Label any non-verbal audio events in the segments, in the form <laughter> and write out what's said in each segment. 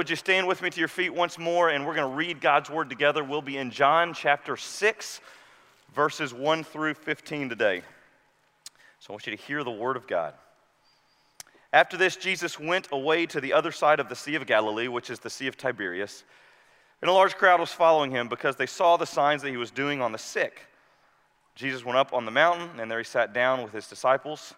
would you stand with me to your feet once more and we're going to read God's word together. We'll be in John chapter 6, verses 1 through 15 today. So I want you to hear the word of God. After this, Jesus went away to the other side of the Sea of Galilee, which is the Sea of Tiberias. And a large crowd was following him because they saw the signs that he was doing on the sick. Jesus went up on the mountain, and there he sat down with his disciples.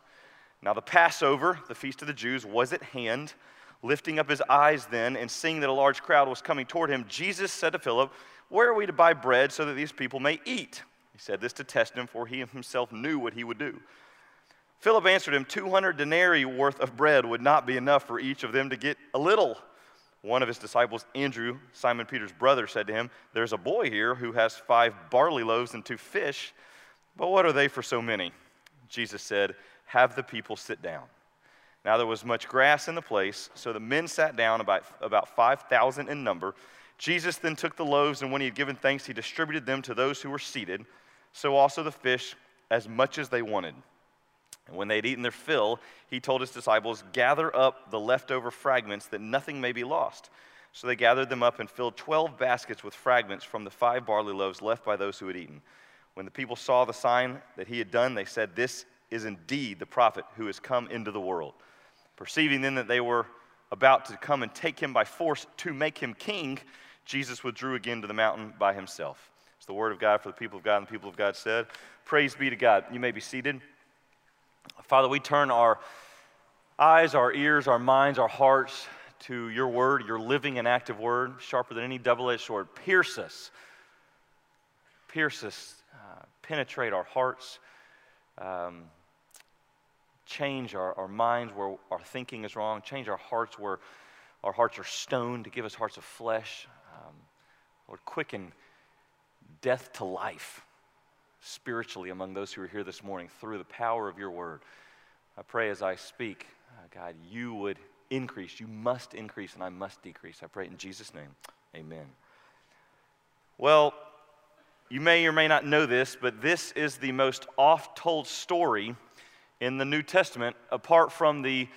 Now, the Passover, the feast of the Jews, was at hand. Lifting up his eyes then and seeing that a large crowd was coming toward him, Jesus said to Philip, Where are we to buy bread so that these people may eat? He said this to test him, for he himself knew what he would do. Philip answered him, 200 denarii worth of bread would not be enough for each of them to get a little. One of his disciples, Andrew, Simon Peter's brother, said to him, There's a boy here who has five barley loaves and two fish, but what are they for so many? Jesus said, Have the people sit down. Now there was much grass in the place, so the men sat down, about, about 5,000 in number. Jesus then took the loaves, and when he had given thanks, he distributed them to those who were seated, so also the fish, as much as they wanted. And when they had eaten their fill, he told his disciples, Gather up the leftover fragments, that nothing may be lost. So they gathered them up and filled 12 baskets with fragments from the five barley loaves left by those who had eaten. When the people saw the sign that he had done, they said, This is indeed the prophet who has come into the world. Perceiving then that they were about to come and take him by force to make him king, Jesus withdrew again to the mountain by himself. It's the word of God for the people of God, and the people of God said, Praise be to God. You may be seated. Father, we turn our eyes, our ears, our minds, our hearts to your word, your living and active word, sharper than any double edged sword. Pierce us. Pierce us. Uh, penetrate our hearts. Um, change our, our minds where our thinking is wrong, change our hearts where our hearts are stoned to give us hearts of flesh. Um, Lord, quicken death to life spiritually among those who are here this morning through the power of your word. I pray as I speak, uh, God, you would increase. You must increase, and I must decrease. I pray in Jesus' name. Amen. Well, you may or may not know this, but this is the most oft told story in the New Testament apart from the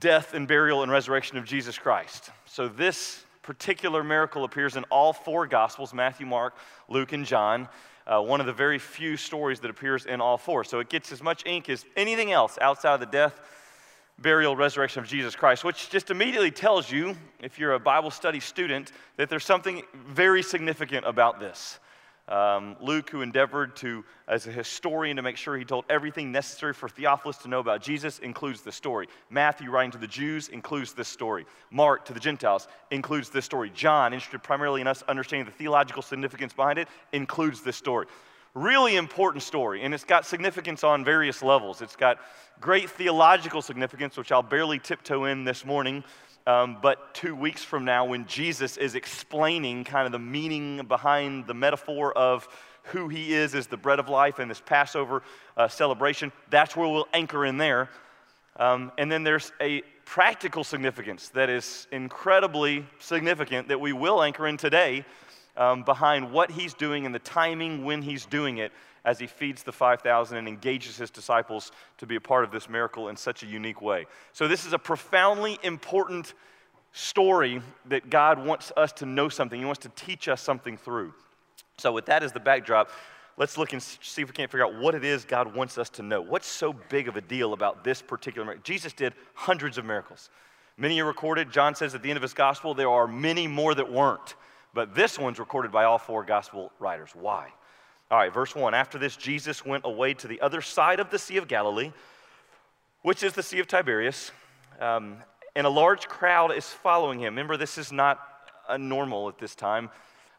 death and burial and resurrection of Jesus Christ. So, this particular miracle appears in all four Gospels Matthew, Mark, Luke, and John. Uh, one of the very few stories that appears in all four. So, it gets as much ink as anything else outside of the death, burial, resurrection of Jesus Christ, which just immediately tells you, if you're a Bible study student, that there's something very significant about this. Um, Luke, who endeavored to, as a historian, to make sure he told everything necessary for Theophilus to know about Jesus, includes the story. Matthew, writing to the Jews, includes this story. Mark, to the Gentiles, includes this story. John, interested primarily in us understanding the theological significance behind it, includes this story. Really important story, and it's got significance on various levels. It's got great theological significance, which I'll barely tiptoe in this morning um, but two weeks from now, when Jesus is explaining kind of the meaning behind the metaphor of who he is as the bread of life and this Passover uh, celebration, that's where we'll anchor in there. Um, and then there's a practical significance that is incredibly significant that we will anchor in today um, behind what he's doing and the timing when he's doing it as he feeds the 5,000 and engages his disciples to be a part of this miracle in such a unique way. So, this is a profoundly important story that God wants us to know something, He wants to teach us something through. So, with that as the backdrop, let's look and see if we can't figure out what it is God wants us to know. What's so big of a deal about this particular miracle? Jesus did hundreds of miracles. Many are recorded. John says at the end of his gospel, there are many more that weren't. But this one's recorded by all four gospel writers. Why? All right, verse 1. After this, Jesus went away to the other side of the Sea of Galilee, which is the Sea of Tiberias, um, and a large crowd is following him. Remember, this is not a normal at this time.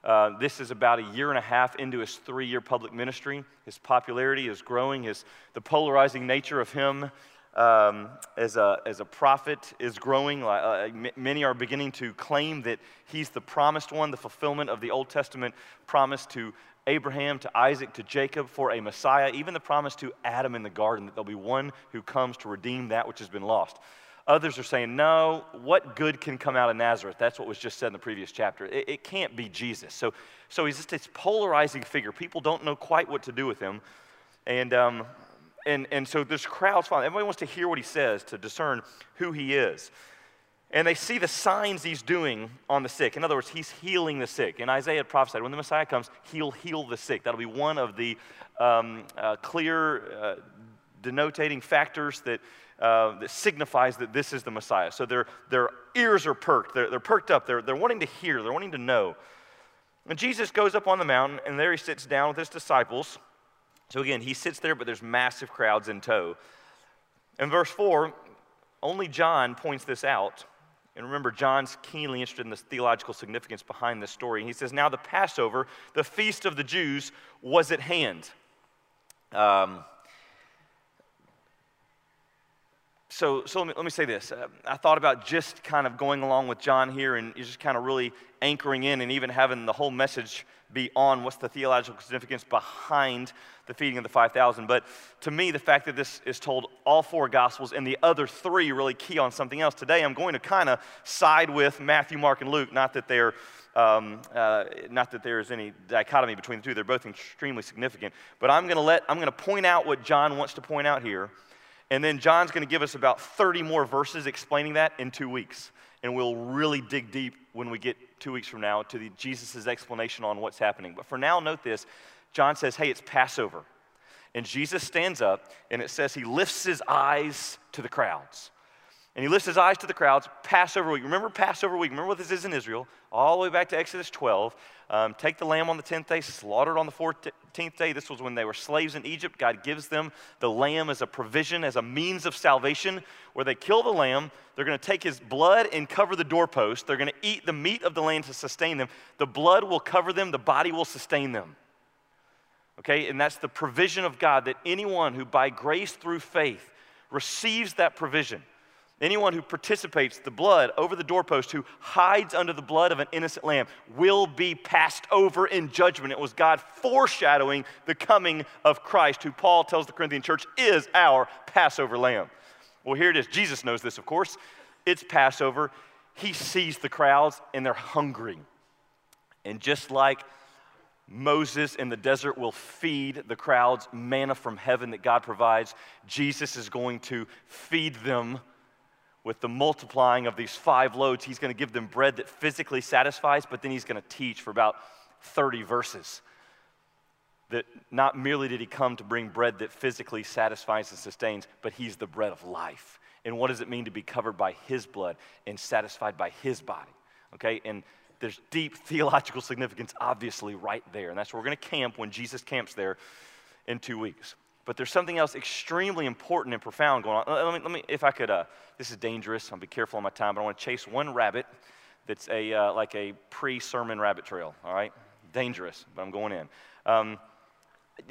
Uh, this is about a year and a half into his three year public ministry. His popularity is growing, his, the polarizing nature of him um, as, a, as a prophet is growing. Uh, many are beginning to claim that he's the promised one, the fulfillment of the Old Testament promise to Abraham, to Isaac, to Jacob for a Messiah, even the promise to Adam in the garden that there'll be one who comes to redeem that which has been lost. Others are saying, no, what good can come out of Nazareth? That's what was just said in the previous chapter. It, it can't be Jesus. So, so he's just this polarizing figure. People don't know quite what to do with him. And, um, and, and so this crowd's following. Everybody wants to hear what he says to discern who he is. And they see the signs he's doing on the sick. In other words, he's healing the sick. And Isaiah prophesied when the Messiah comes, he'll heal the sick. That'll be one of the um, uh, clear uh, denotating factors that, uh, that signifies that this is the Messiah. So their, their ears are perked, they're, they're perked up, they're, they're wanting to hear, they're wanting to know. And Jesus goes up on the mountain, and there he sits down with his disciples. So again, he sits there, but there's massive crowds in tow. In verse 4, only John points this out. And remember, John's keenly interested in the theological significance behind this story. He says, Now the Passover, the feast of the Jews, was at hand. Um, so, so let, me, let me say this. Uh, I thought about just kind of going along with John here and just kind of really anchoring in and even having the whole message be on what's the theological significance behind the feeding of the 5,000. But to me, the fact that this is told all four Gospels and the other three really key on something else. Today, I'm going to kind of side with Matthew, Mark, and Luke. Not that they're um, uh, not that there is any dichotomy between the two; they're both extremely significant. But I'm going to let I'm going to point out what John wants to point out here, and then John's going to give us about 30 more verses explaining that in two weeks, and we'll really dig deep when we get two weeks from now to Jesus' explanation on what's happening. But for now, note this John says, hey, it's Passover. And Jesus stands up, and it says he lifts his eyes to the crowds. And he lifts his eyes to the crowds, Passover week. Remember Passover week? Remember what this is in Israel? All the way back to Exodus 12. Um, take the lamb on the 10th day, slaughtered on the 14th day. This was when they were slaves in Egypt. God gives them the lamb as a provision, as a means of salvation, where they kill the lamb. They're going to take his blood and cover the doorpost. They're going to eat the meat of the lamb to sustain them. The blood will cover them, the body will sustain them. Okay, and that's the provision of God that anyone who by grace through faith receives that provision, anyone who participates the blood over the doorpost, who hides under the blood of an innocent lamb, will be passed over in judgment. It was God foreshadowing the coming of Christ, who Paul tells the Corinthian church is our Passover lamb. Well, here it is. Jesus knows this, of course. It's Passover. He sees the crowds and they're hungry. And just like Moses in the desert will feed the crowds manna from heaven that God provides. Jesus is going to feed them with the multiplying of these five loads. He's going to give them bread that physically satisfies, but then he's going to teach for about 30 verses that not merely did he come to bring bread that physically satisfies and sustains, but he's the bread of life. And what does it mean to be covered by his blood and satisfied by his body? Okay, and there's deep <laughs> theological significance, obviously, right there. And that's where we're going to camp when Jesus camps there in two weeks. But there's something else extremely important and profound going on. Let me, let me if I could, uh, this is dangerous. I'll be careful on my time, but I want to chase one rabbit that's a, uh, like a pre sermon rabbit trail, all right? Dangerous, but I'm going in. Um,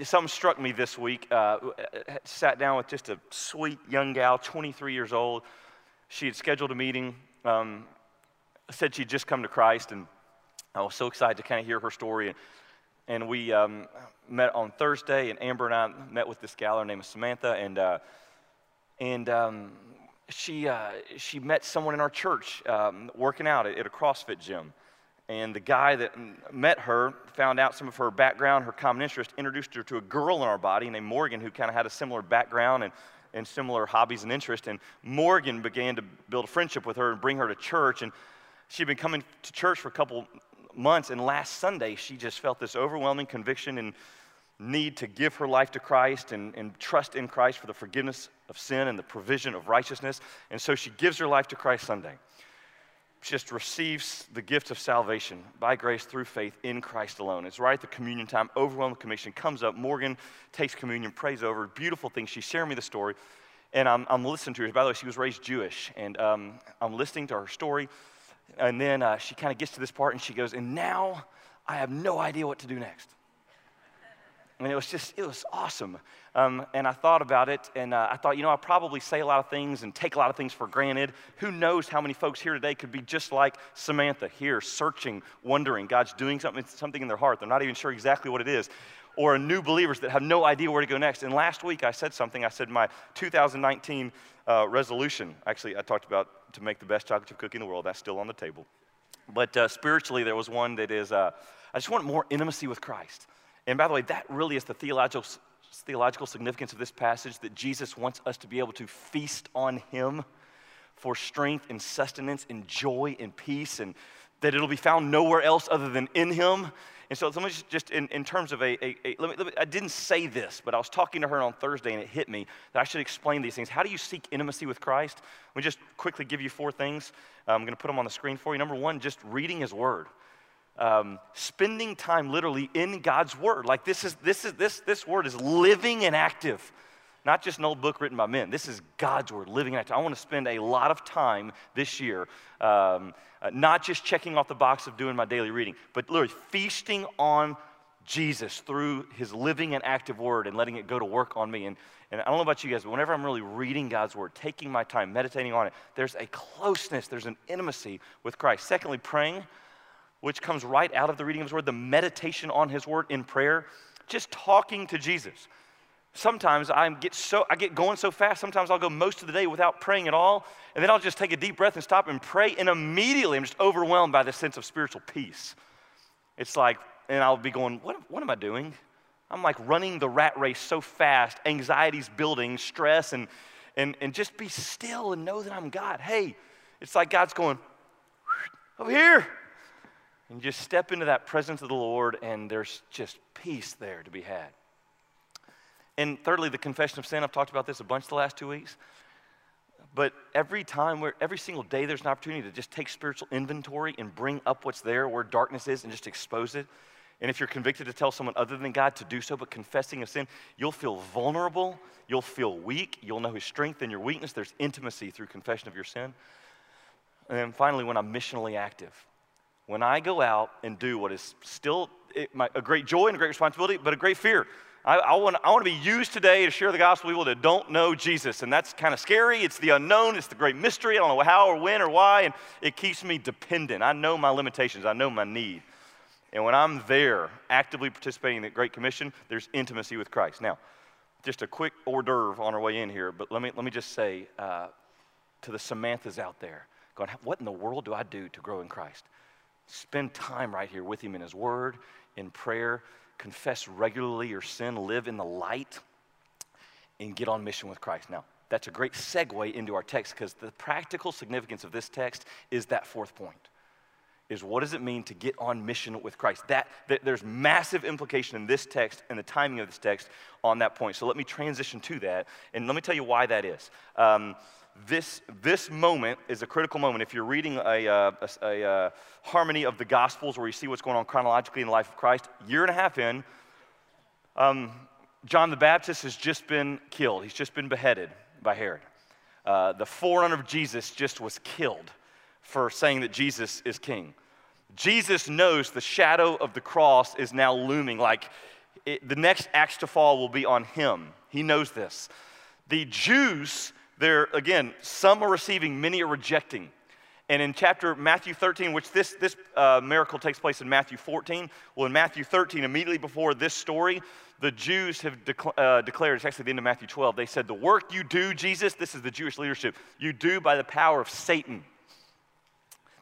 something struck me this week. Uh, sat down with just a sweet young gal, 23 years old. She had scheduled a meeting. Um, said she'd just come to Christ, and I was so excited to kind of hear her story. And, and we um, met on Thursday, and Amber and I met with this gal. Her name is Samantha, and uh, and um, she uh, she met someone in our church um, working out at, at, a CrossFit gym. And the guy that met her found out some of her background, her common interest, introduced her to a girl in our body named Morgan who kind of had a similar background and and similar hobbies and interests. And Morgan began to build a friendship with her and bring her to church. And she'd been coming to church for a couple months, and last Sunday she just felt this overwhelming conviction and need to give her life to Christ and, and trust in Christ for the forgiveness of sin and the provision of righteousness. And so she gives her life to Christ Sunday. She just receives the gift of salvation by grace through faith in Christ alone. It's right at the communion time. Overwhelming commission comes up. Morgan takes communion, prays over. Beautiful thing. She's sharing me the story. And I'm, I'm listening to her. By the way, she was raised Jewish. And um, I'm listening to her story. And then uh, she kind of gets to this part and she goes, And now I have no idea what to do next. And it was just, it was awesome. Um, and I thought about it, and uh, I thought, you know, I probably say a lot of things and take a lot of things for granted. Who knows how many folks here today could be just like Samantha here, searching, wondering, God's doing something, something in their heart. They're not even sure exactly what it is. Or new believers that have no idea where to go next. And last week I said something. I said my 2019 uh, resolution. Actually, I talked about to make the best chocolate chip cookie in the world. That's still on the table. But uh, spiritually, there was one that is, uh, I just want more intimacy with Christ. And by the way, that really is the theological, theological significance of this passage that Jesus wants us to be able to feast on Him for strength and sustenance and joy and peace, and that it'll be found nowhere else other than in Him. And so, let me just, just in, in terms of a, a, a let, me, let me, I didn't say this, but I was talking to her on Thursday and it hit me that I should explain these things. How do you seek intimacy with Christ? Let me just quickly give you four things. I'm going to put them on the screen for you. Number one, just reading His Word. Um, spending time literally in God's Word. Like this is, this is, this, this Word is living and active not just an old book written by men. This is God's word, living in it. I want to spend a lot of time this year, um, uh, not just checking off the box of doing my daily reading, but literally feasting on Jesus through his living and active word and letting it go to work on me. And, and I don't know about you guys, but whenever I'm really reading God's word, taking my time, meditating on it, there's a closeness, there's an intimacy with Christ. Secondly, praying, which comes right out of the reading of his word, the meditation on his word in prayer, just talking to Jesus sometimes I get so I get going so fast. Sometimes I'll go most of the day without praying at all, and then I'll just take a deep breath and stop and pray, and immediately I'm just overwhelmed by this sense of spiritual peace. It's like, and I'll be going, what, what am I doing? I'm like running the rat race so fast, anxiety's building, stress, and and and just be still and know that I'm God. Hey, it's like God's going over here. And just step into that presence of the Lord, and there's just peace there to be had. And thirdly, the confession of sin. I've talked about this a bunch the last two weeks. But every time, where every single day, there's an opportunity to just take spiritual inventory and bring up what's there, where darkness is, and just expose it. And if you're convicted to tell someone other than God to do so, but confessing a sin, you'll feel vulnerable, you'll feel weak, you'll know His strength and your weakness. There's intimacy through confession of your sin. And then finally, when I'm missionally active, when I go out and do what is still my, a great joy and a great responsibility, but a great fear. I, I, want, to be used today to share the gospel with people that don't know Jesus. And that's kind of scary. It's the unknown, it's the great mystery. I don't know how or when or why. And it keeps me dependent. I know my limitations, I know my need. And when I'm there actively participating in the Great Commission, there's intimacy with Christ. Now, just a quick hors d'oeuvre on our way in here, but let me, let me just say uh, to the Samanthas out there, going, what in the world do I do to grow in Christ? Spend time right here with Him in His Word, in prayer confess regularly your sin, live in the light, and get on mission with Christ. Now, that's a great segue into our text because the practical significance of this text is that fourth point is what does it mean to get on mission with Christ? That, that, there's massive implication in this text and the timing of this text on that point. So let me transition to that, and let me tell you why that is. Um, this, this moment is a critical moment. If you're reading a, uh, a, a, uh, harmony of the Gospels where you see what's going on chronologically in the life of Christ, year and a half in, um, John the Baptist has just been killed. He's just been beheaded by Herod. Uh, the forerunner of Jesus just was killed for saying that Jesus is king. Jesus knows the shadow of the cross is now looming, like it, the next axe to fall will be on him. He knows this. The Jews there, again, some are receiving, many are rejecting. And in chapter Matthew 13, which this, this uh, miracle takes place in Matthew 14, well, in Matthew 13, immediately before this story, the Jews have uh, declared, it's actually the end of Matthew 12, they said, The work you do, Jesus, this is the Jewish leadership, you do by the power of Satan.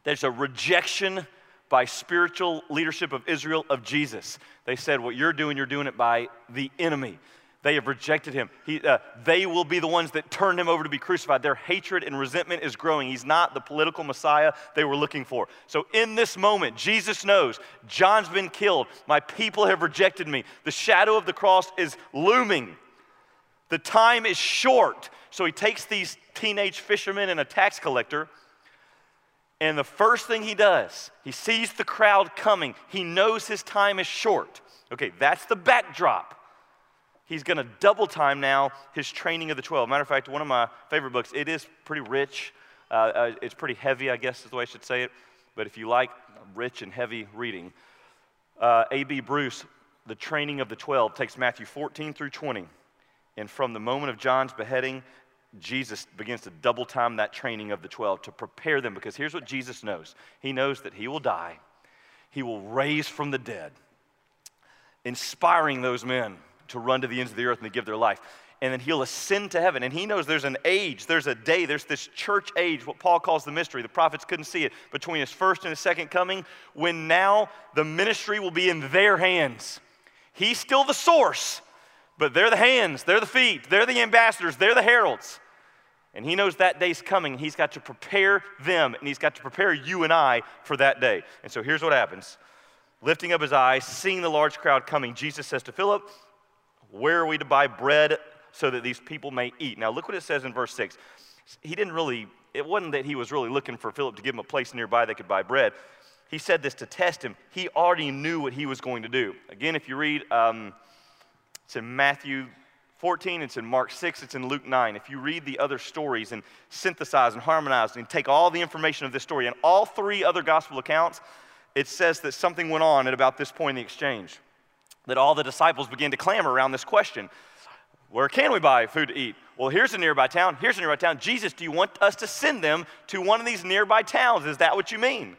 There's a rejection by spiritual leadership of Israel of Jesus. They said, What you're doing, you're doing it by the enemy. They have rejected him. He, uh, they will be the ones that turned him over to be crucified. Their hatred and resentment is growing. He's not the political Messiah they were looking for. So, in this moment, Jesus knows John's been killed. My people have rejected me. The shadow of the cross is looming. The time is short. So, he takes these teenage fishermen and a tax collector. And the first thing he does, he sees the crowd coming. He knows his time is short. Okay, that's the backdrop he's going to double time now his training of the 12. Matter of fact, one of my favorite books, it is pretty rich. Uh, uh, it's pretty heavy, I guess is the way I should say it. But if you like rich and heavy reading, uh, A.B. Bruce, The Training of the 12, takes Matthew 14 through 20. And from the moment of John's beheading, Jesus begins to double time that training of the 12 to prepare them because here's what Jesus knows He knows that He will die, He will raise from the dead, inspiring those men to run to the ends of the earth and to give their life. And then he'll ascend to heaven. And he knows there's an age, there's a day, there's this church age, what Paul calls the mystery. The prophets couldn't see it between his first and his second coming, when now the ministry will be in their hands. He's still the source, but they're the hands, they're the feet, they're the ambassadors, they're the heralds. And he knows that day's coming. He's got to prepare them, and he's got to prepare you and I for that day. And so here's what happens Lifting up his eyes, seeing the large crowd coming, Jesus says to Philip, Where are we to buy bread so that these people may eat? Now, look what it says in verse 6. He didn't really, it wasn't that he was really looking for Philip to give him a place nearby they could buy bread. He said this to test him. He already knew what he was going to do. Again, if you read, um, it's in Matthew 14, it's in Mark 6, it's in Luke 9. If you read the other stories and synthesize and harmonize and take all the information of this story and all three other gospel accounts, it says that something went on at about this point in the exchange. That all the disciples began to clamor around this question Where can we buy food to eat? Well, here's a nearby town. Here's a nearby town. Jesus, do you want us to send them to one of these nearby towns? Is that what you mean?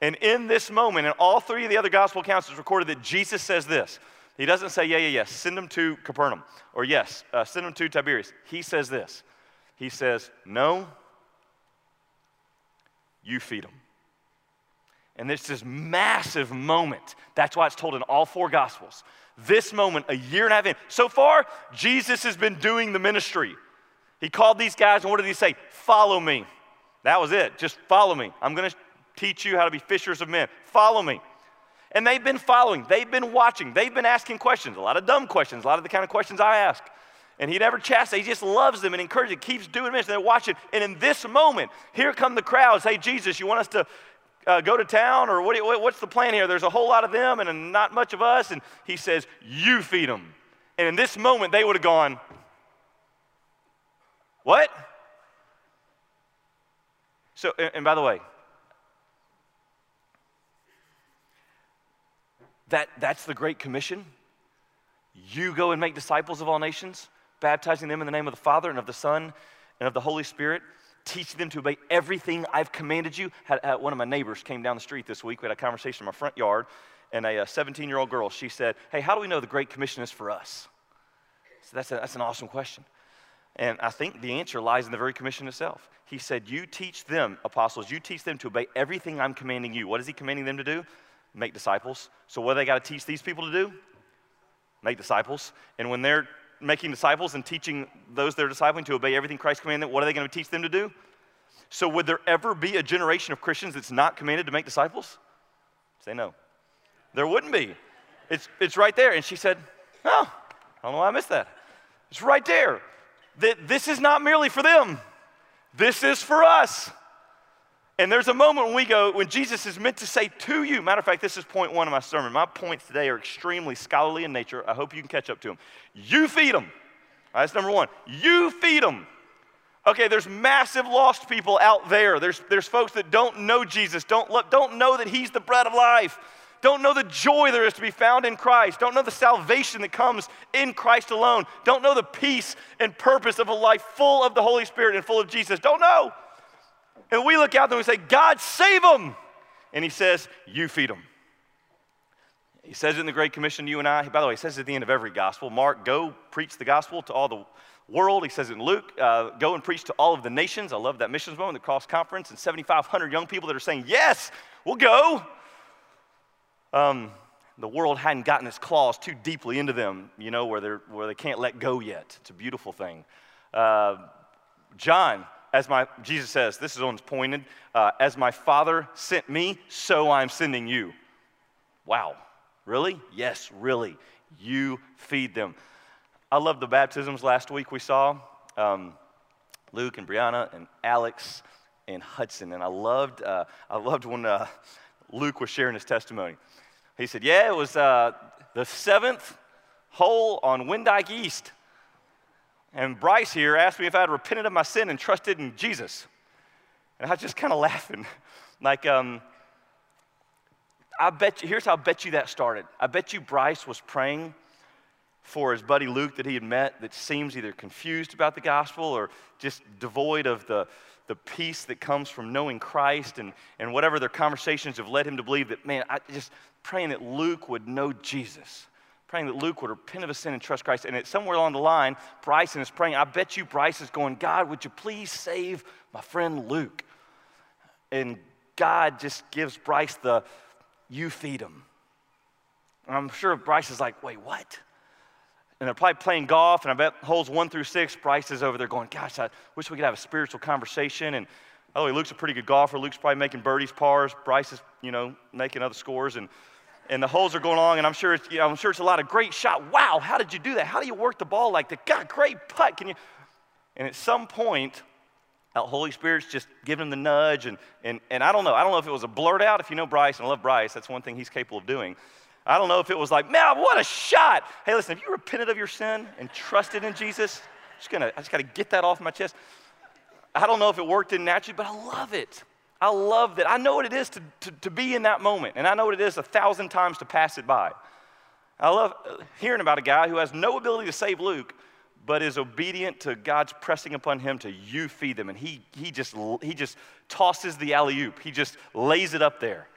And in this moment, in all three of the other gospel accounts, it's recorded that Jesus says this. He doesn't say, yeah, yeah, yeah, send them to Capernaum, or yes, uh, send them to Tiberias. He says this. He says, no, you feed them. And this is massive moment. That's why it's told in all four gospels. This moment, a year and a half in. So far, Jesus has been doing the ministry. He called these guys, and what did he say? Follow me. That was it. Just follow me. I'm going to teach you how to be fishers of men. Follow me. And they've been following, they've been watching, they've been asking questions, a lot of dumb questions, a lot of the kind of questions I ask. And he never chastises, he just loves them and encourages keeps doing this, and they're watching. And in this moment, here come the crowds. Hey, Jesus, you want us to uh, go to town? Or what what's the plan here? There's a whole lot of them and not much of us. And he says, You feed them. And in this moment, they would have gone, What? So, and by the way, that, that's the Great Commission. You go and make disciples of all nations, baptizing them in the name of the Father and of the Son and of the Holy Spirit, teaching them to obey everything I've commanded you. Had, uh, one of my neighbors came down the street this week. We had a conversation in my front yard, and a 17 year old girl, she said, Hey, how do we know the Great Commission is for us? So that's, a, that's an awesome question. And I think the answer lies in the very commission itself. He said, You teach them, apostles, you teach them to obey everything I'm commanding you. What is he commanding them to do? Make disciples. So, what do they got to teach these people to do? Make disciples. And when they're making disciples and teaching those they're discipling to obey everything Christ commanded, what are they going to teach them to do? So, would there ever be a generation of Christians that's not commanded to make disciples? Say no. There wouldn't be. It's, it's right there. And she said, Oh, I don't know why I missed that. It's right there. That this is not merely for them, this is for us. And there's a moment when we go, when Jesus is meant to say to you, matter of fact, this is point one of my sermon. My points today are extremely scholarly in nature. I hope you can catch up to them. You feed them. Right, that's number one. You feed them. Okay, there's massive lost people out there. There's, there's folks that don't know Jesus, don't, don't know that He's the bread of life, don't know the joy there is to be found in Christ, don't know the salvation that comes in Christ alone, don't know the peace and purpose of a life full of the Holy Spirit and full of Jesus. Don't know. And we look out there and we say, God, save them. And he says, You feed them. He says it in the Great Commission you and I. By the way, he says at the end of every gospel. Mark, go preach the gospel to all the world. He says in Luke, uh, go and preach to all of the nations. I love that missions moment, the cross conference, and 7,500 young people that are saying, Yes, we'll go. Um, the world hadn't gotten its claws too deeply into them, you know, where, they're, where they can't let go yet. It's a beautiful thing. Uh, John, as my, Jesus says, this is one's pointed, uh, as my Father sent me, so I'm sending you. Wow. Really? Yes, really. You feed them. I love the baptisms last week we saw. Um, Luke and Brianna and Alex and Hudson. And I loved, uh, I loved when uh, Luke was sharing his testimony. He said, Yeah, it was uh, the seventh hole on Windyke East. And Bryce here asked me if I had repented of my sin and trusted in Jesus. And I was just kind of laughing. <laughs> like, um, I bet you, here's how I bet you that started. I bet you Bryce was praying for his buddy Luke that he had met that seems either confused about the gospel or just devoid of the, the peace that comes from knowing Christ and, and whatever their conversations have led him to believe that, man, I just praying that Luke would know Jesus praying that Luke would repent of his sin and trust Christ. And it's somewhere along the line, Bryson is praying. I bet you Bryce is going, God, would you please save my friend Luke? And God just gives Bryce the, you feed him. And I'm sure Bryce is like, wait, what? and they're probably playing golf, and I bet holes one through six, Bryce is over there going, Gosh, I wish we could have a spiritual conversation. And oh, Luke's a pretty good golfer. Luke's probably making birdies, pars. Bryce is, you know, making other scores. And, and the holes are going along, and I'm sure, it's, you know, I'm sure it's a lot of great shot. Wow, how did you do that? How do you work the ball like that? God, great putt. Can you? And at some point, the Holy Spirit's just giving him the nudge. And, and, and I don't know. I don't know if it was a blurt out. If you know Bryce, and I love Bryce, that's one thing he's capable of doing. I don't know if it was like, man, what a shot. Hey, listen, if you repented of your sin and trusted in Jesus, I'm just gonna, I just got to get that off my chest. I don't know if it worked in naturally, but I love it. I love that. I know what it is to, to, to be in that moment, and I know what it is a thousand times to pass it by. I love uh, hearing about a guy who has no ability to save Luke, but is obedient to God's pressing upon him to you feed them. And he, he, just, he just tosses the alley oop, he just lays it up there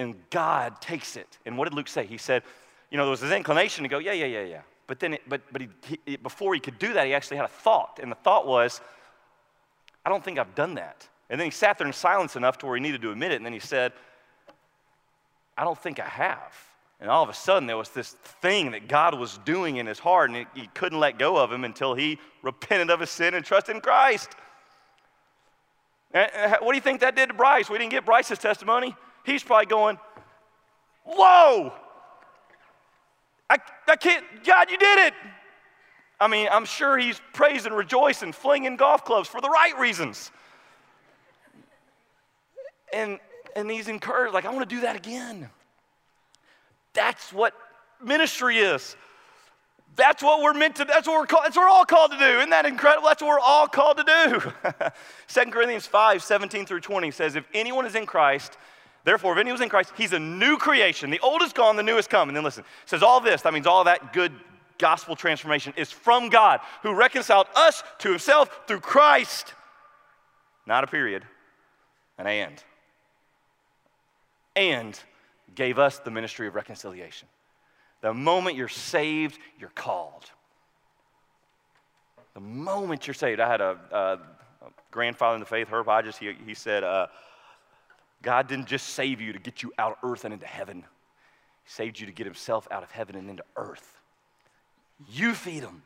and God takes it. And what did Luke say? He said, you know, there was this inclination to go, yeah, yeah, yeah, yeah. But then, it, but, but he, he, before he could do that, he actually had a thought. And the thought was, I don't think I've done that. And then he sat there in silence enough to where he needed to admit it. And then he said, I don't think I have. And all of a sudden, there was this thing that God was doing in his heart, and he couldn't let go of him until he repented of his sin and trusted in Christ. Eh, eh, and what do you think that did to Bryce? We didn't get Bryce's testimony he's probably going, Whoa! I, I can't, God, you did it. I mean, I'm sure he's praising, rejoicing, flinging golf clubs for the right reasons. And, and he's encouraged, like, I want to do that again. That's what ministry is. That's what we're meant to, that's what we're called, that's what we're all called to do. Isn't that incredible? That's what we're all called to do. <laughs> 2 Corinthians 5, 17 through 20 says, If anyone is in Christ, Therefore, if anyone is in Christ, he's a new creation. The old is gone, the new has come. And then listen, says all this, that means all that good gospel transformation is from God, who reconciled us to himself through Christ. Not a period, an and. And gave us the ministry of reconciliation. The moment you're saved, you're called. The moment you're saved, I had a, a, a grandfather in the faith, Herb Hodges, he, he said, uh, God didn't just save you to get you out of earth and into heaven, He saved you to get Himself out of heaven and into earth. You feed them.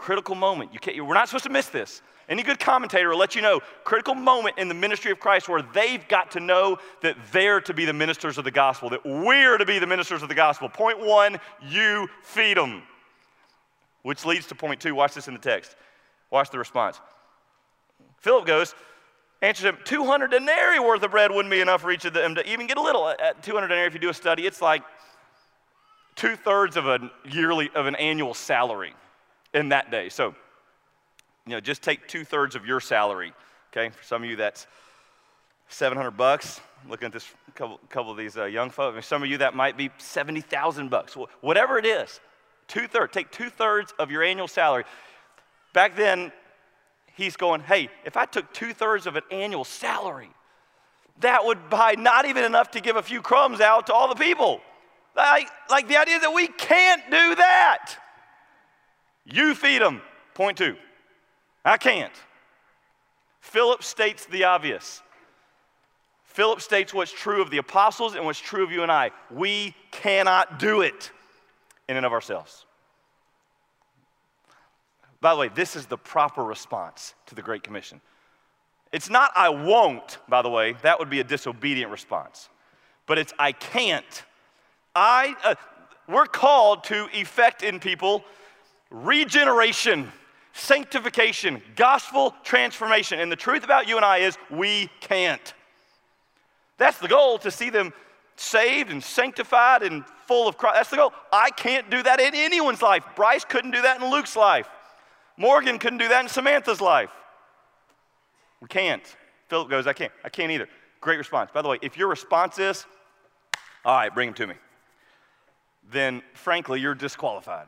Critical moment. You can't, we're not supposed to miss this. Any good commentator will let you know critical moment in the ministry of Christ where they've got to know that they're to be the ministers of the gospel, that we're to be the ministers of the gospel. Point one, you feed them. Which leads to point two. Watch this in the text. Watch the response. Philip goes, answers him, 200 denarii worth of bread wouldn't be enough for each of them to even get a little. Uh, uh, At 200 denarii, if you do a study, it's like two thirds of a yearly, of an annual salary in that day. So, you know, just take two thirds of your salary. Okay, for some of you that's 700 bucks. Looking at this couple, couple of these uh, young folks. I mean, some of you that might be 70,000 bucks. Whatever it is, two thirds. Take two thirds of your annual salary. Back then, he's going, hey, if I took two thirds of an annual salary, that would buy not even enough to give a few crumbs out to all the people. Like, like the idea that we can't do that. You feed them. Point two. I can't. Philip states the obvious. Philip states what's true of the apostles and what's true of you and I. We cannot do it in and of ourselves. By the way, this is the proper response to the Great Commission. It's not I won't, by the way, that would be a disobedient response. But it's I can't. I uh, we're called to effect in people regeneration, sanctification, gospel transformation. And the truth about you and I is we can't. That's the goal to see them saved and sanctified and full of Christ. That's the goal. I can't do that in anyone's life. Bryce couldn't do that in Luke's life. Morgan couldn't do that in Samantha's life. We can't. Philip goes, I can't. I can't either. Great response. By the way, if your response is, all right, bring him to me, then frankly, you're disqualified.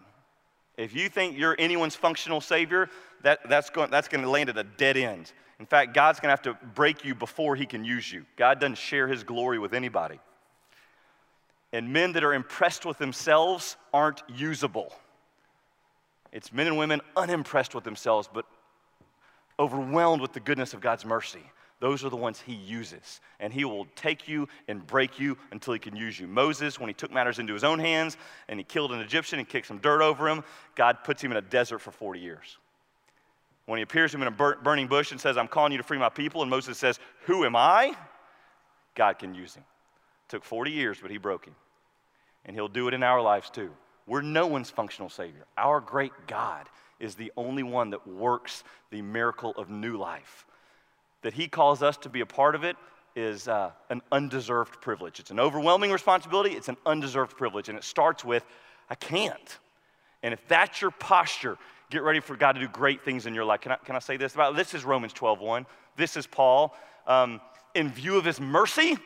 If you think you're anyone's functional savior, that, that's, going, that's going to land at a dead end. In fact, God's going to have to break you before he can use you. God doesn't share his glory with anybody. And men that are impressed with themselves aren't usable. It's men and women unimpressed with themselves, but overwhelmed with the goodness of God's mercy. those are the ones he uses. And he will take you and break you until he can use you. Moses, when he took matters into his own hands and he killed an Egyptian and kicked some dirt over him, God puts him in a desert for 40 years. When he appears to him in a burning bush and says, I'm calling you to free my people, and Moses says, Who am I? God can use him. It took 40 years, but he broke him. And he'll do it in our lives too. We're no one's functional Savior. Our great God is the only one that works the miracle of new life that He calls us to be a part of it is uh, an undeserved privilege. It's an overwhelming responsibility, it's an undeserved privilege. And it starts with, I can't. And if that's your posture, get ready for God to do great things in your life. Can I, can I say this about this is Romans 12 1. This is Paul. Um, in view of his mercy,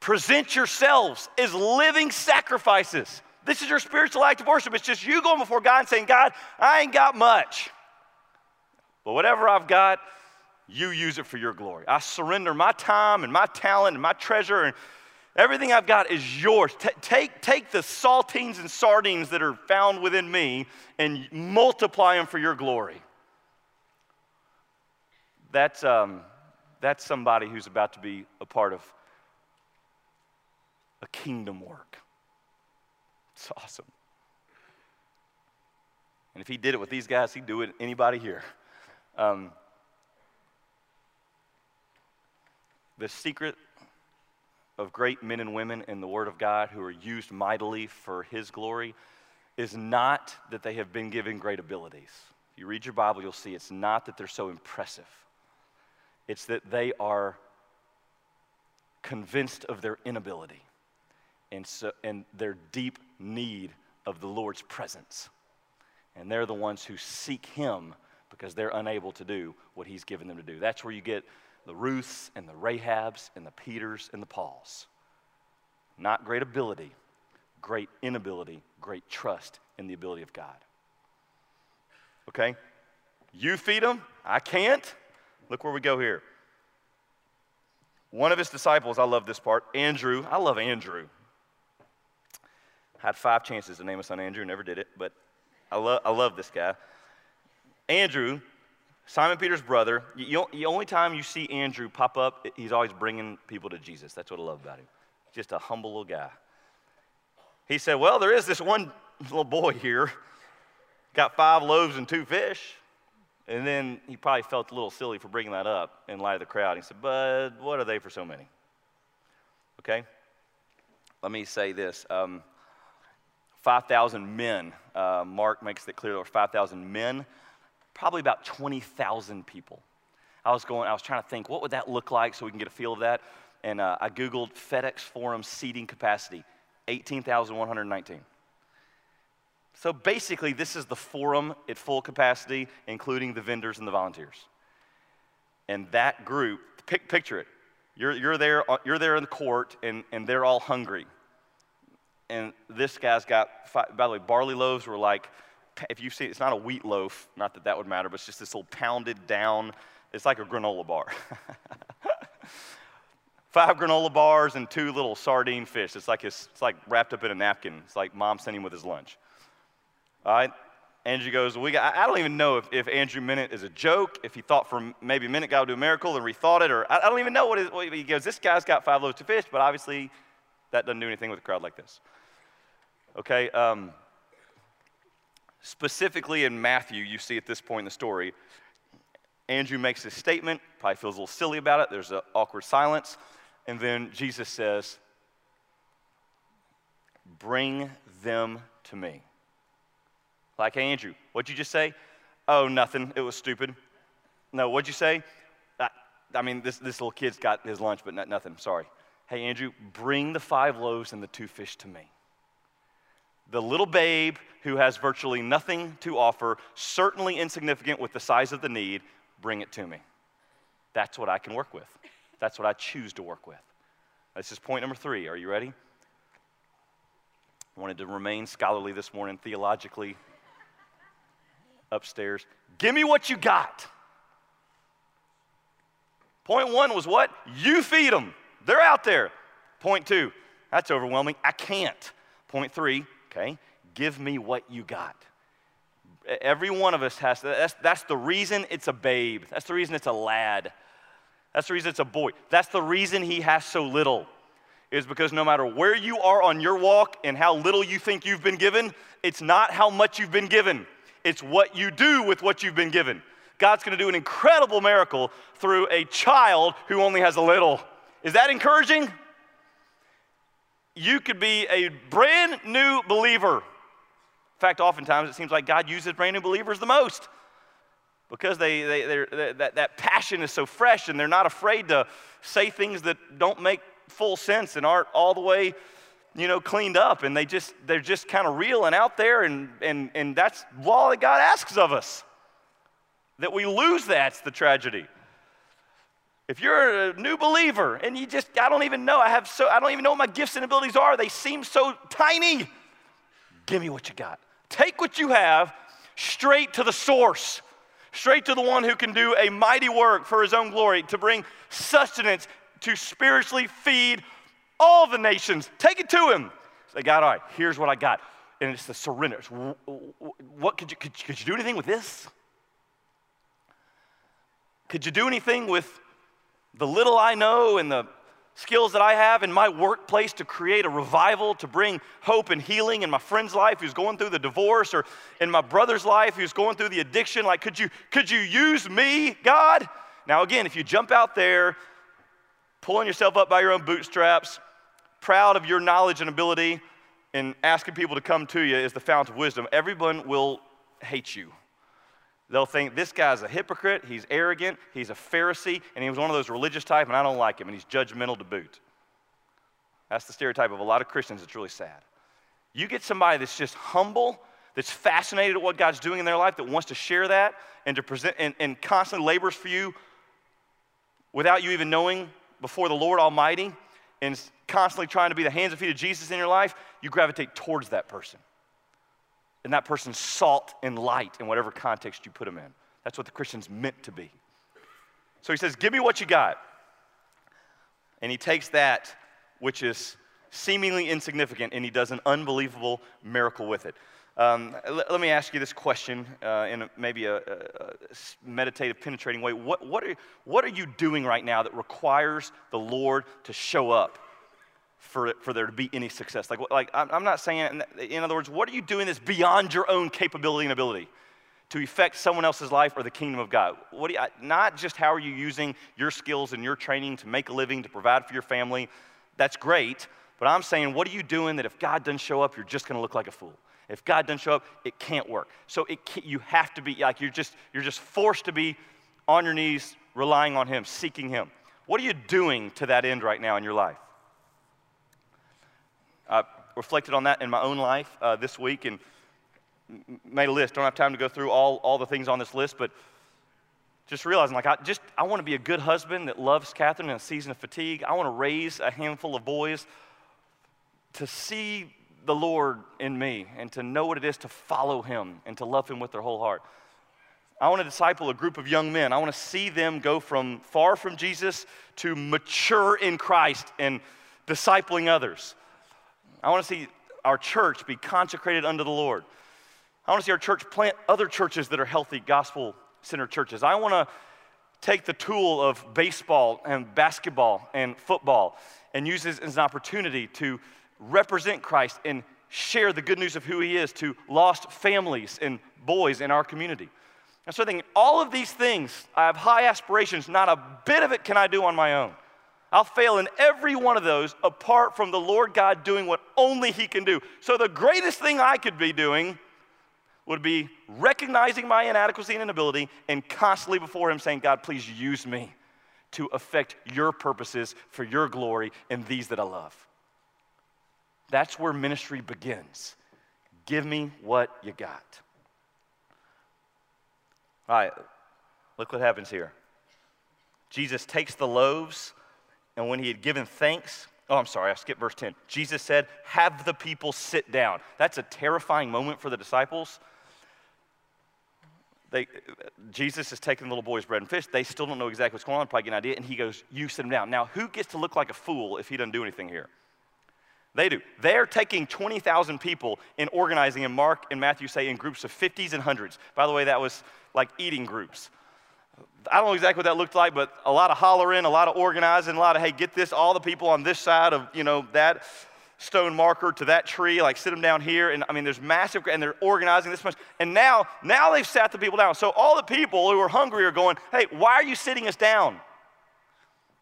present yourselves as living sacrifices. This is your spiritual act of worship. It's just you going before God and saying, God, I ain't got much. But whatever I've got, you use it for your glory. I surrender my time and my talent and my treasure and everything I've got is yours. T- take, take the saltines and sardines that are found within me and multiply them for your glory. That's, um, that's somebody who's about to be a part of a kingdom work. It's awesome. And if he did it with these guys, he'd do it anybody here. Um, The secret of great men and women in the Word of God who are used mightily for His glory is not that they have been given great abilities. If you read your Bible, you'll see it's not that they're so impressive, it's that they are convinced of their inability and, so, and their deep need of the Lord's presence. And they're the ones who seek Him because they're unable to do what He's given them to do. That's where you get the Ruths and the Rahabs and the Peters and the Pauls. Not great ability, great inability, great trust in the ability of God. Okay? You feed them, I can't. Look where we go here. One of his disciples, I love this part, Andrew. I love Andrew. Had five chances to name a son Andrew, never did it, but I, lo- I love this guy. Andrew Simon Peter's brother. You, the only time you see Andrew pop up, he's always bringing people to Jesus. That's what I love about him. Just a humble little guy. He said, Well, there is this one little boy here, got five loaves and two fish. And then he probably felt a little silly for bringing that up in light of the crowd. He said, But what are they for so many? Okay? Let me say this um, 5,000 men. Uh, Mark makes it clear there were 5,000 men probably about 20,000 people. I was going, I was trying to think, what would that look like so we can get a feel of that? And uh, I Googled FedEx Forum seating capacity 18,119. So basically, this is the forum at full capacity, including the vendors and the volunteers. And that group, pic, picture it. You're, you're, there, uh, you're there in the court, and, and they're all hungry. And this guy's got, five, by the way, barley loaves were like if you see, it's not a wheat loaf, not that that would matter, but it's just this little pounded down, it's like a granola bar. <laughs> Five granola bars and two little sardine fish. It's like, his, it's like wrapped up in a napkin. It's like mom sent him with his lunch. All right? Andrew goes, we got, I don't even know if, if Andrew it as a joke, if he thought for maybe a minute God would do a miracle and rethought it, or I, I don't even know what, it, what he goes, this guy's got five loaves of fish, but obviously that doesn't do anything with a crowd like this. Okay, um, Specifically in Matthew, you see at this point in the story, Andrew makes this statement, probably feels a little silly about it. There's an awkward silence. And then Jesus says, Bring them to me. Like, hey, Andrew, what'd you just say? Oh, nothing. It was stupid. No, what'd you say? I, I mean, this, this little kid's got his lunch, but not, nothing. Sorry. Hey, Andrew, bring the five loaves and the two fish to me the little babe who has virtually nothing to offer, certainly insignificant with the size of the need, bring it to me. That's what I can work with. That's what I choose to work with. This is point number three. Are you ready? I wanted to remain scholarly this morning, theologically upstairs. Give me what you got. Point one was what? You feed them. They're out there. Point two, that's overwhelming. I can't. Point three, okay? Give me what you got. Every one of us has that's, that's the reason it's a babe. That's the reason it's a lad. That's the reason it's a boy. That's the reason he has so little, is because no matter where you are on your walk and how little you think you've been given, it's not how much you've been given, it's what you do with what you've been given. God's gonna do an incredible miracle through a child who only has a little. Is that encouraging? You could be a brand new believer. In fact, oftentimes it seems like God uses brand new believers the most because they, they, they, that, that passion is so fresh and they're not afraid to say things that don't make full sense and aren't all the way you know cleaned up and they just they're just kind of real and out there and, and, and that's all that god asks of us that we lose that's the tragedy if you're a new believer and you just i don't even know i have so i don't even know what my gifts and abilities are they seem so tiny give me what you got take what you have straight to the source straight to the one who can do a mighty work for his own glory, to bring sustenance, to spiritually feed all the nations. Take it to him. Say, God, all right, here's what I got. And it's the surrender. What could you, could, could you do anything with this? Could you do anything with the little I know and the skills that I have in my workplace to create a revival, to bring hope and healing in my friend's life who's going through the divorce, or in my brother's life who's going through the addiction. Like, could you, could you use me, God? Now, again, if you jump out there, pulling yourself up by your own bootstraps, proud of your knowledge and ability, and asking people to come to you is the fount of wisdom, everyone will hate you. They'll think this guy's a hypocrite, he's arrogant, he's a Pharisee, and he was one of those religious type, and I don't like him, and he's judgmental to boot. That's the stereotype of a lot of Christians. It's really sad. You get somebody that's just humble, that's fascinated at what God's doing in their life, that wants to share that and to present and, and constantly labors for you without you even knowing before the Lord Almighty, and constantly trying to be the hands and feet of Jesus in your life, you gravitate towards that person and that person's salt and light in whatever context you put them in. That's what the Christian's meant to be. So he says, Give me what you got. And he takes that, which is seemingly insignificant, and he does an unbelievable miracle with it. Um, let, let, me ask you this question uh, in a, maybe a, a, a, meditative, penetrating way. What, what, are, what are you doing right now that requires the Lord to show up for, for there to be any success. Like, like I'm not saying, in other words, what are you doing that's beyond your own capability and ability to affect someone else's life or the kingdom of God? What you, not just how are you using your skills and your training to make a living, to provide for your family. That's great. But I'm saying, what are you doing that if God doesn't show up, you're just going to look like a fool? If God doesn't show up, it can't work. So it you have to be like you're just you're just forced to be on your knees, relying on Him, seeking Him. What are you doing to that end right now in your life? I reflected on that in my own life uh, this week and made a list. Don't have time to go through all, all the things on this list, but just realizing like I just I want to be a good husband that loves Catherine in a season of fatigue. I want to raise a handful of boys to see the Lord in me and to know what it is to follow him and to love him with their whole heart. I want to disciple a group of young men. I want to see them go from far from Jesus to mature in Christ and discipling others. I want to see our church be consecrated unto the Lord. I want to see our church plant other churches that are healthy, gospel centered churches. I want to take the tool of baseball and basketball and football and use this as an opportunity to represent Christ and share the good news of who He is to lost families and boys in our community. And so I think all of these things, I have high aspirations. Not a bit of it can I do on my own. I'll fail in every one of those apart from the Lord God doing what only He can do. So, the greatest thing I could be doing would be recognizing my inadequacy and inability and constantly before Him saying, God, please use me to affect your purposes for your glory and these that I love. That's where ministry begins. Give me what you got. All right, look what happens here. Jesus takes the loaves and when he had given thanks, oh, I'm sorry, I skipped verse 10. Jesus said, Have the people sit down. That's a terrifying moment for the disciples. They, Jesus is taking the little boy's bread and fish. They still don't know exactly what's going on, probably get an idea. And he goes, You sit them down. Now, who gets to look like a fool if he doesn't do anything here? They do. They're taking 20,000 people and organizing, and Mark and Matthew say in groups of 50s and hundreds. By the way, that was like eating groups. I don't know exactly what that looked like, but a lot of hollering, a lot of organizing, a lot of, hey, get this, all the people on this side of, you know, that stone marker to that tree, like sit them down here. And I mean, there's massive, and they're organizing this much. And now, now they've sat the people down. So all the people who are hungry are going, hey, why are you sitting us down?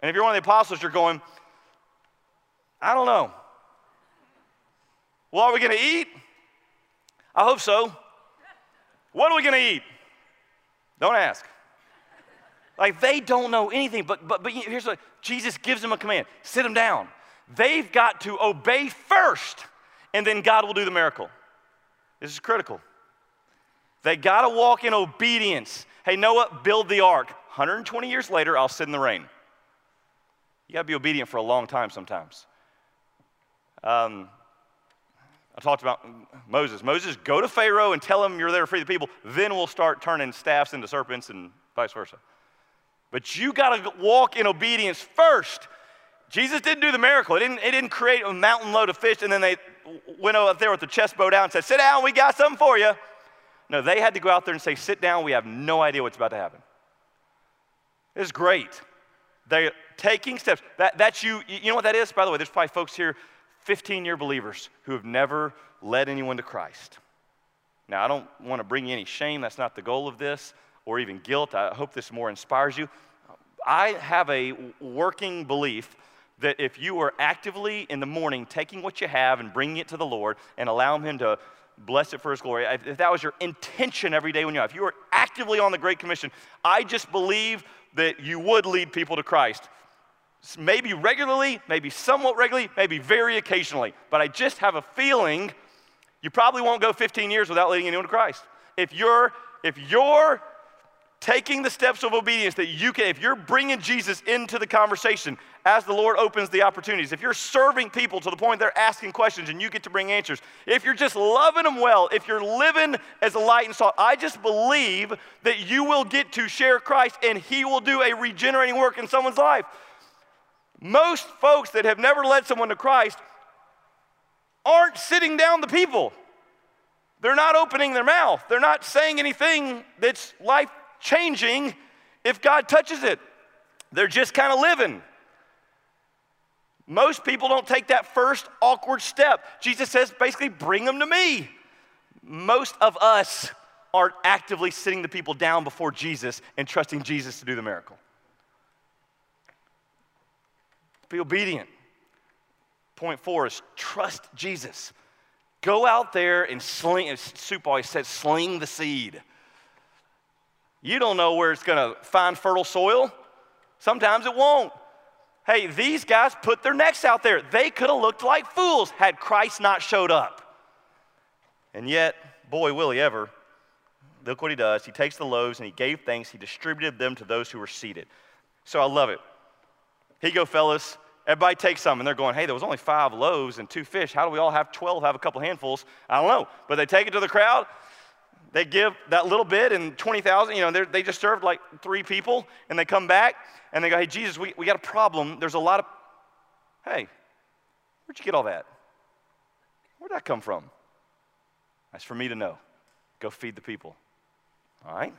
And if you're one of the apostles, you're going, I don't know. Well, are we going to eat? I hope so. What are we going to eat? Don't ask. Like they don't know anything, but, but, but here's what Jesus gives them a command sit them down. They've got to obey first, and then God will do the miracle. This is critical. They got to walk in obedience. Hey, Noah, build the ark. 120 years later, I'll sit in the rain. You got to be obedient for a long time sometimes. Um, I talked about Moses. Moses, go to Pharaoh and tell him you're there to free the people. Then we'll start turning staffs into serpents and vice versa. But you got to walk in obedience first. Jesus didn't do the miracle. It didn't, it didn't create a mountain load of fish and then they went up there with the chest bow down and said, Sit down, we got something for you. No, they had to go out there and say, Sit down, we have no idea what's about to happen. It's great. They're taking steps. That, that's you. You know what that is? By the way, there's probably folks here, 15 year believers, who have never led anyone to Christ. Now, I don't want to bring you any shame. That's not the goal of this or even guilt. I hope this more inspires you. I have a working belief that if you are actively in the morning taking what you have and bringing it to the Lord and allowing Him to bless it for His glory, if that was your intention every day when you are, if you were actively on the Great Commission, I just believe that you would lead people to Christ. Maybe regularly, maybe somewhat regularly, maybe very occasionally. But I just have a feeling you probably won't go 15 years without leading anyone to Christ. If you're, if you're taking the steps of obedience that you can, if you're bringing Jesus into the conversation as the Lord opens the opportunities, if you're serving people to the point they're asking questions and you get to bring answers, if you're just loving them well, if you're living as a light and salt, I just believe that you will get to share Christ and He will do a regenerating work in someone's life. Most folks that have never led someone to Christ aren't sitting down the people. They're not opening their mouth. They're not saying anything that's life changing if God touches it. They're just kind of living. Most people don't take that first awkward step. Jesus says, basically, bring them to me. Most of us aren't actively sitting the people down before Jesus and trusting Jesus to do the miracle. Be obedient. Point four is trust Jesus. Go out there and sling, Soup always says, sling the seed. You don't know where it's going to find fertile soil. Sometimes it won't. Hey, these guys put their necks out there. They could have looked like fools had Christ not showed up. And yet, boy, will he ever. Look what he does. He takes the loaves and he gave thanks. He distributed them to those who were seated. So I love it. You go, fellas. Everybody takes some, and they're going, hey, there was only five loaves and two fish. How do we all have 12, have a couple handfuls? I don't know. But they take it to the crowd, they give that little bit and 20,000, you know, they just served like three people, and they come back and they go, hey, Jesus, we, we got a problem. There's a lot of, hey, where'd you get all that? Where'd that come from? That's for me to know. Go feed the people. All right?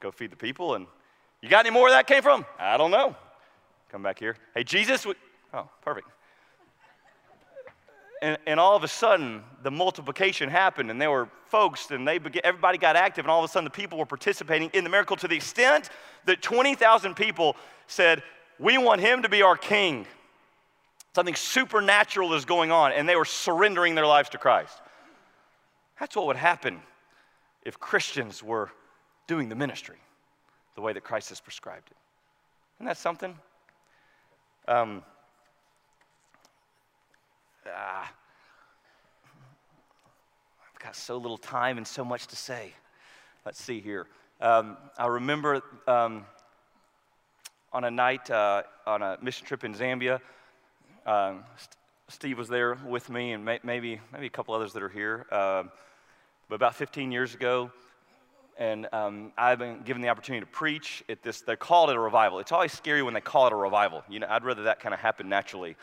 Go feed the people. And you got any more where that came from? I don't know. Come back here. Hey, Jesus, we, oh, perfect and, and all of a sudden the multiplication happened and there were folks and they began, everybody got active and all of a sudden the people were participating in the miracle to the extent that 20,000 people said, we want him to be our king. Something supernatural is going on and they were surrendering their lives to Christ. That's what would happen if Christians were doing the ministry the way that Christ has prescribed it. Isn't that something? Um, ah, I've got so little time and so much to say. Let's see here. Um, I remember um, on a night uh, on a mission trip in Zambia, um, St- Steve was there with me, and may- maybe maybe a couple others that are here. Um, but about 15 years ago, and um, I've been given the opportunity to preach at this. They call it a revival. It's always scary when they call it a revival. You know, I'd rather that kind of happen naturally.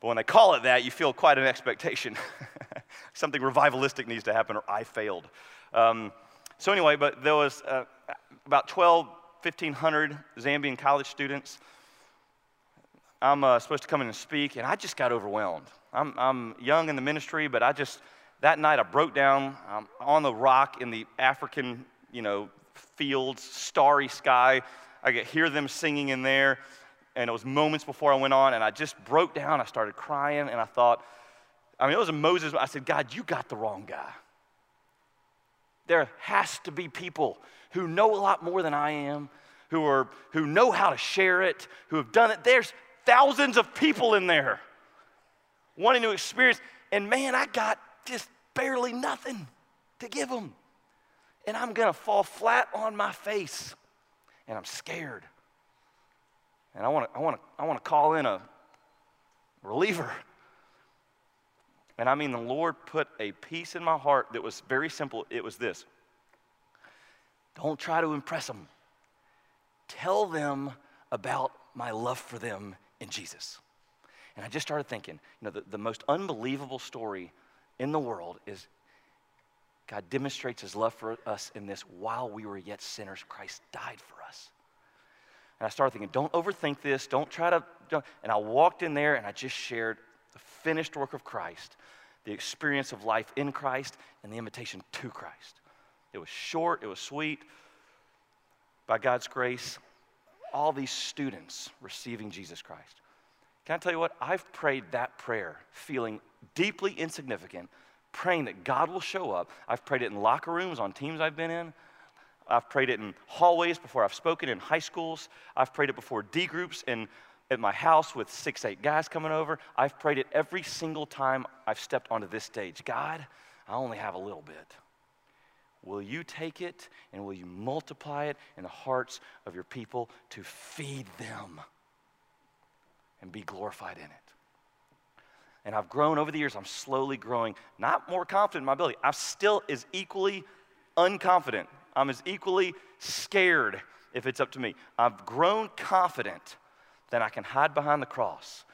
But when they call it that, you feel quite an expectation. <laughs> Something revivalistic needs to happen, or I failed. Um, so, anyway, but there was uh, about 12, 1,500 Zambian college students. I'm uh, supposed to come in and speak, and I just got overwhelmed. I'm, I'm young in the ministry, but I just, that night I broke down um, on the rock in the African, you know, fields, starry sky. I could hear them singing in there, and it was moments before I went on, and I just broke down. I started crying, and I thought, I mean, it was a Moses. I said, God, you got the wrong guy. There has to be people who know a lot more than I am, who, are, who know how to share it, who have done it. There's thousands of people in there wanting to experience. And man, I got just barely nothing to give them. And I'm going to fall flat on my face. And I'm scared. And I want to I want to I want to call in a reliever. And I mean the Lord put a peace in my heart that was very simple. It was this. Don't try to impress them. Tell them about my love for them in Jesus. And I just started thinking, you know, the, the most unbelievable story in the world is God demonstrates his love for us in this while we were yet sinners, Christ died for us. And I started thinking, don't overthink this, don't try to. Don't. And I walked in there and I just shared the finished work of Christ, the experience of life in Christ, and the invitation to Christ. It was short, it was sweet. By God's grace, all these students receiving Jesus Christ. Can I tell you what? I've prayed that prayer feeling deeply insignificant, praying that God will show up. I've prayed it in locker rooms on teams I've been in. I've prayed it in hallways before I've spoken in high schools. I've prayed it before D groups and at my house with six, eight guys coming over. I've prayed it every single time I've stepped onto this stage. God, I only have a little bit. Will you take it and will you multiply it in the hearts of your people to feed them and be glorified in it? And I've grown over the years. I'm slowly growing, not more confident in my ability. I'm still as equally unconfident. I'm as equally scared if it's up to me. I've grown confident that I can hide behind the cross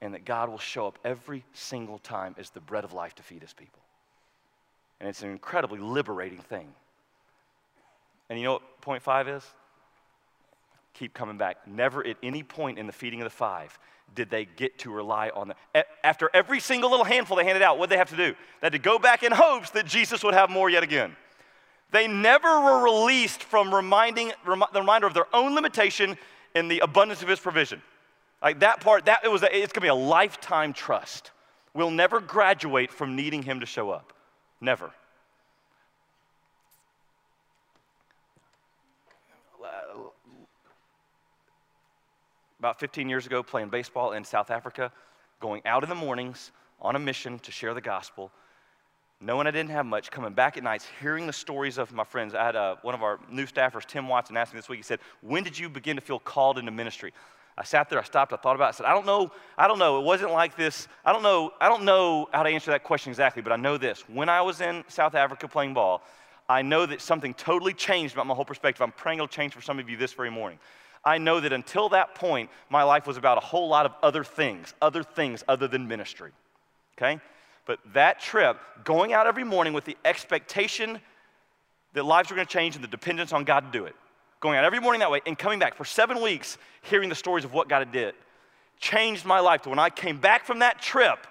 and that God will show up every single time as the bread of life to feed his people. And it's an incredibly liberating thing. And you know what point five is? Keep coming back. Never at any point in the feeding of the five did they get to rely on the. After every single little handful they handed out, what did they have to do? They had to go back in hopes that Jesus would have more yet again. They never were released from reminding the reminder of their own limitation in the abundance of His provision. Like that part, that it was. A, it's to be a lifetime trust. We'll never graduate from needing Him to show up. Never. About 15 years ago, playing baseball in South Africa, going out in the mornings on a mission to share the gospel, knowing I didn't have much, coming back at nights, hearing the stories of my friends. I had uh, one of our new staffers, Tim Watson, asked me this week, he said, When did you begin to feel called into ministry? I sat there, I stopped, I thought about it, I said, I don't know, I don't know. It wasn't like this. I don't know, I don't know how to answer that question exactly, but I know this. When I was in South Africa playing ball, I know that something totally changed about my whole perspective. I'm praying it'll change for some of you this very morning. I know that until that point, my life was about a whole lot of other things, other things other than ministry. Okay? But that trip, going out every morning with the expectation that lives were going to change and the dependence on God to do it, going out every morning that way and coming back for seven weeks hearing the stories of what God did changed my life to when I came back from that trip,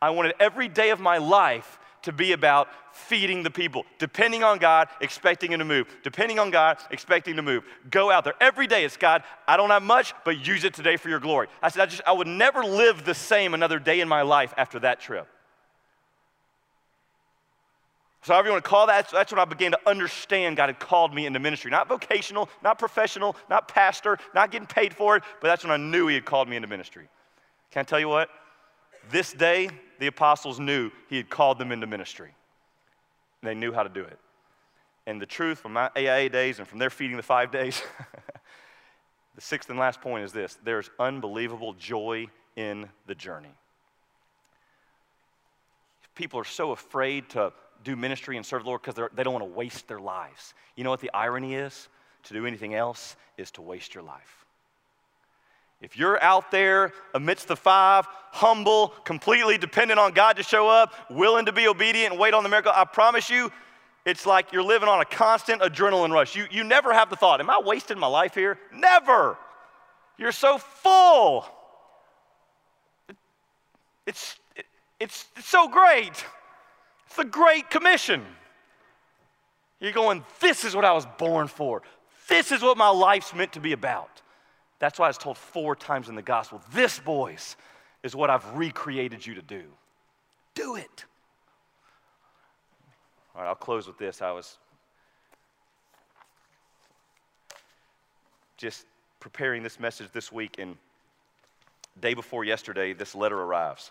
I wanted every day of my life to be about feeding the people, depending on God, expecting Him to move, depending on God, expecting to move. Go out there every day. It's God. I don't have much, but use it today for Your glory. I said I just I would never live the same another day in my life after that trip. So, however you want to call that, that's when I began to understand God had called me into ministry. Not vocational, not professional, not pastor, not getting paid for it, but that's when I knew He had called me into ministry. Can I tell you what? This day, the apostles knew He had called them into ministry. They knew how to do it. And the truth from my AIA days and from their feeding the five days, <laughs> the sixth and last point is this there's unbelievable joy in the journey. People are so afraid to do ministry and serve the Lord because they don't want to waste their lives. You know what the irony is? To do anything else is to waste your life. If you're out there amidst the five, humble, completely dependent on God to show up, willing to be obedient and wait on the miracle, I promise you, It's like you're living on a constant adrenaline rush. You, you never have the thought, Am I wasting my life here? Never. You're so full. It's, it, it's, it's so great. The Great Commission. You're going, This is what I was born for. This is what my life's meant to be about. That's why it's told four times in the gospel. This, boys, is what I've recreated you to do. Do it. All right, I'll close with this. I was just preparing this message this week, and day before yesterday, this letter arrives.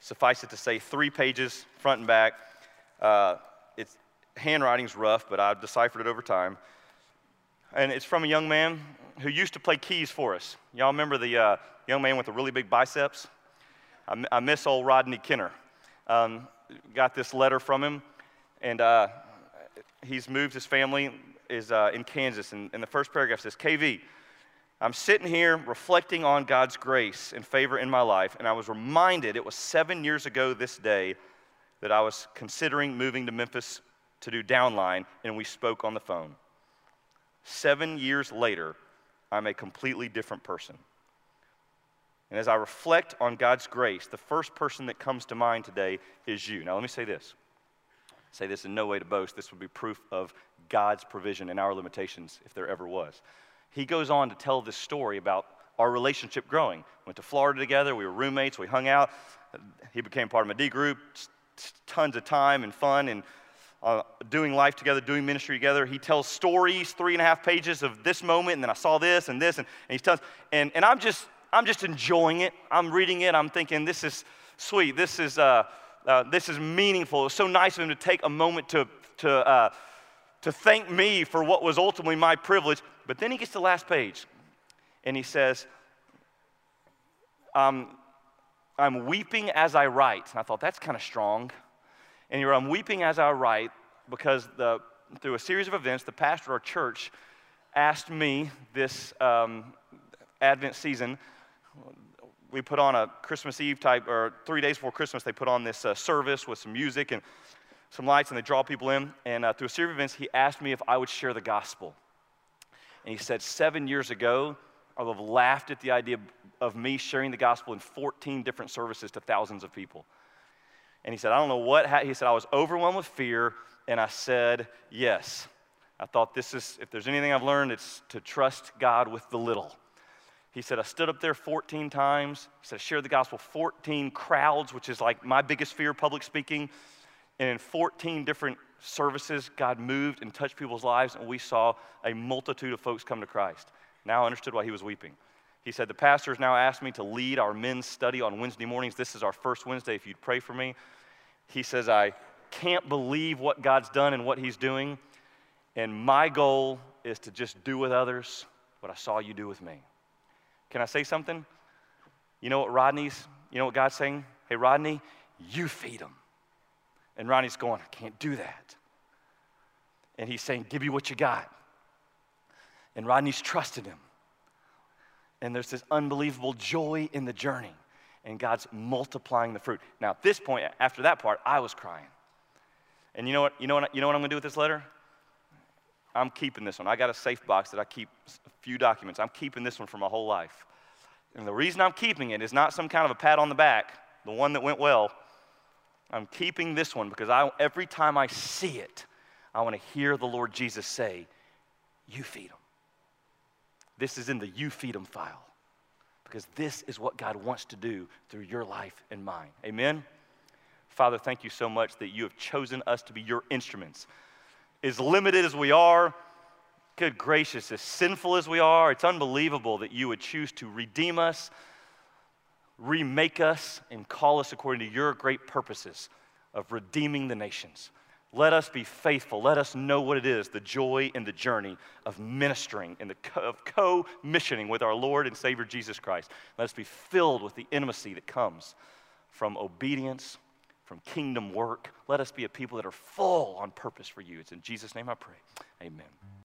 Suffice it to say, three pages, front and back. Uh, it's handwriting's rough, but I've deciphered it over time. And it's from a young man who used to play keys for us. Y'all remember the uh, young man with the really big biceps? I, miss old Rodney Kenner. Um, got this letter from him and uh, he's moved his family is uh, in Kansas. And, and the first paragraph says, KV, I'm sitting here reflecting on God's grace and favor in my life, and I was reminded it was seven years ago this day that I was considering moving to Memphis to do downline, and we spoke on the phone. Seven years later, I'm a completely different person. And as I reflect on God's grace, the first person that comes to mind today is you. Now, let me say this say this in no way to boast. This would be proof of God's provision and our limitations if there ever was. He goes on to tell this story about our relationship growing. Went to Florida together, we were roommates, we hung out. He became part of my D group, tons of time and fun and uh, doing life together, doing ministry together. He tells stories, three and a half pages of this moment, and then I saw this and this, and, and he tells, and, and I'm just, I'm just enjoying it. I'm reading it. I'm thinking, this is sweet. This is, uh, uh, this is meaningful. It's so nice of him to take a moment to, to, uh, to thank me for what was ultimately my privilege. But then he gets to the last page and he says, um, I'm weeping as I write. And I thought, that's kind of strong. And you're, I'm weeping as I write because the, through a series of events, the pastor of our church asked me this um, Advent season we put on a Christmas Eve type, or three days before Christmas, they put on this uh, service with some music and some lights, and they draw people in. And uh, through a series of events, he asked me if I would share the gospel. And he said, Seven years ago, I would have laughed at the idea of me sharing the gospel in 14 different services to thousands of people. And he said, I don't know what, ha-. he said, I was overwhelmed with fear, and I said, Yes. I thought this is, if there's anything I've learned, it's to trust God with the little. He said, I stood up there 14 times. He said, I shared the gospel 14 crowds, which is like my biggest fear, public speaking. And in 14 different services, God moved and touched people's lives, and we saw a multitude of folks come to Christ. Now I understood why he was weeping. He said, The pastor has now asked me to lead our men's study on Wednesday mornings. This is our first Wednesday, if you'd pray for me. He says, I can't believe what God's done and what he's doing. And my goal is to just do with others what I saw you do with me. Can I say something? You know what Rodney's, you know what God's saying? Hey, Rodney, you feed them. And Rodney's going, I can't do that. And he's saying, Give you what you got. And Rodney's trusted him. And there's this unbelievable joy in the journey. And God's multiplying the fruit. Now, at this point, after that part, I was crying. And you know what, you know what, you know what I'm gonna do with this letter? I'm keeping this one. I got a safe box that I keep a few documents. I'm keeping this one for my whole life. And the reason I'm keeping it is not some kind of a pat on the back, the one that went well. I'm keeping this one because I, every time I see it, I want to hear the Lord Jesus say, You feed them. This is in the You Feed Them file because this is what God wants to do through your life and mine. Amen? Father, thank you so much that you have chosen us to be your instruments as limited as we are, good gracious, as sinful as we are, it's unbelievable that you would choose to redeem us, remake us, and call us according to your great purposes of redeeming the nations. Let us be faithful. Let us know what it is the joy and the journey of ministering and of co missioning with our Lord and Savior Jesus Christ. Let us be filled with the intimacy that comes from obedience from kingdom work. Let us be a people that are full on purpose for you. It's in Jesus' name I pray. Amen.